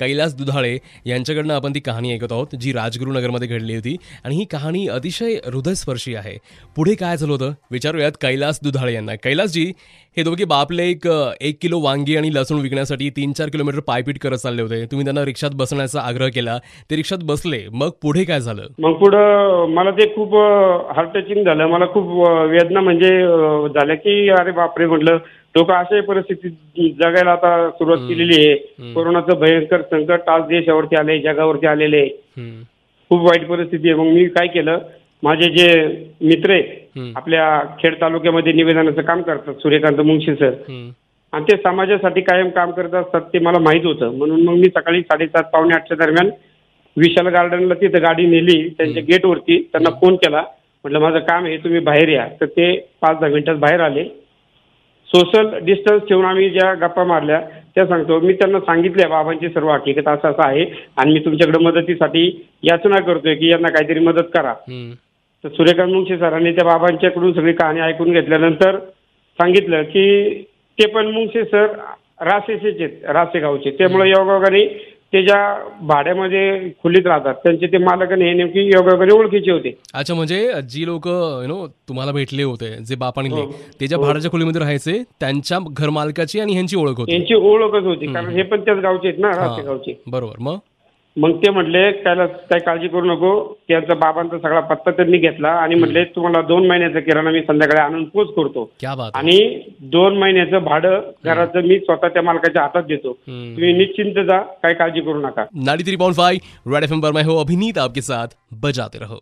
कैलास दुधाळे यांच्याकडनं आपण ती कहाणी ऐकत आहोत जी राजगुरुनगरमध्ये घडली होती. आणि ही कहाणी अतिशय हृदयस्पर्शी आहे. पुढे काय झालं होतं? विचारूयात कैलास दुधाळे यांना. कैलासजी हे दोघे बापले एक एक किलो वांगी आणि लसूण विकण्यासाठी तीन चार किलोमीटर पायपीट करत चालले होते. तुम्ही त्यांना रिक्षात बसण्याचा आग्रह केला. ते रिक्षात बसले. मग पुढे काय झालं? मग पुढं मला ते खूप हार्ट टचिंग झालं. मला खूप वेदना म्हणजे झाल्या की अरे बापरे म्हटलं. लोक अशा परिस्थितीत जगायला आता सुरुवात केलेली आहे. कोरोनाचं भयंकर संकट आज देशावरती आले जगावरती आलेले खूप वाईट परिस्थिती आहे. मग मी काय केलं? माझे जे मित्र आहेत. आपल्या खेड तालुक्यामध्ये निवेदनाचं काम करतात सूर्यकांत मुंशी सर. आणि ते समाजासाठी कायम काम करत असतात ते मला माहीत होतं. म्हणून मग मी सकाळी साडेसात पावणे आठच्या दरम्यान विशाल गार्डनला तिथं गाडी नेली त्यांच्या गेटवरती. त्यांना फोन केला. म्हटलं माझं काम आहे तुम्ही बाहेर या. तर ते पाच दहा मिनिटात बाहेर आले. सोशल डिस्टन्स ठेवून आम्ही ज्या गप्पा मारल्या त्या सांगतो. मी त्यांना सांगितल्या बाबांची सर्व हकीकत असं असं आहे. आणि मी तुमच्याकडे मदतीसाठी याचना करतोय की यांना काहीतरी मदत करा. तर सूर्यकांत मुंशी सरांनी त्या बाबांच्याकडून सगळी कहाणी ऐकून घेतल्यानंतर सांगितलं की ते पण मुंशी सर रासेचेच आहेत रासे गावचे त्यामुळे योगायोगाने ते ज्या भाड्यामध्ये खोलीत राहतात त्यांचे ते मालक आणि हे नेमकी योगायोगाने ओळखीचे होते. अच्छा म्हणजे जी लोक यु नो तुम्हाला भेटले होते जे बापाणीले हो. ते ज्या भाड्याच्या खोलीमध्ये राहायचे त्यांच्या घरमालकाची आणि ह्यांची ओळख होती. यांची ओळखच होती कारण हे पण त्याच गावचे आहेत ना गावचे. बरोबर. मग? मग ते म्हटले त्याला काही काळजी करू नको. त्यांचा बाबांचा सगळा पत्ता त्यांनी घेतला आणि म्हटले तुम्हाला दोन महिन्याचा किराणा मी संध्याकाळी आणून पोच करतो. क्या बात आहे. आणि दोन महिन्याचं भाडं घराचं मी स्वतः त्या मालकाच्या हातात देतो. तुम्ही निश्चिंत जा काही काळजी करू नका. नाडी three point five red F M पर मैं हो अभिनीत आपके साथ बजाते रहो.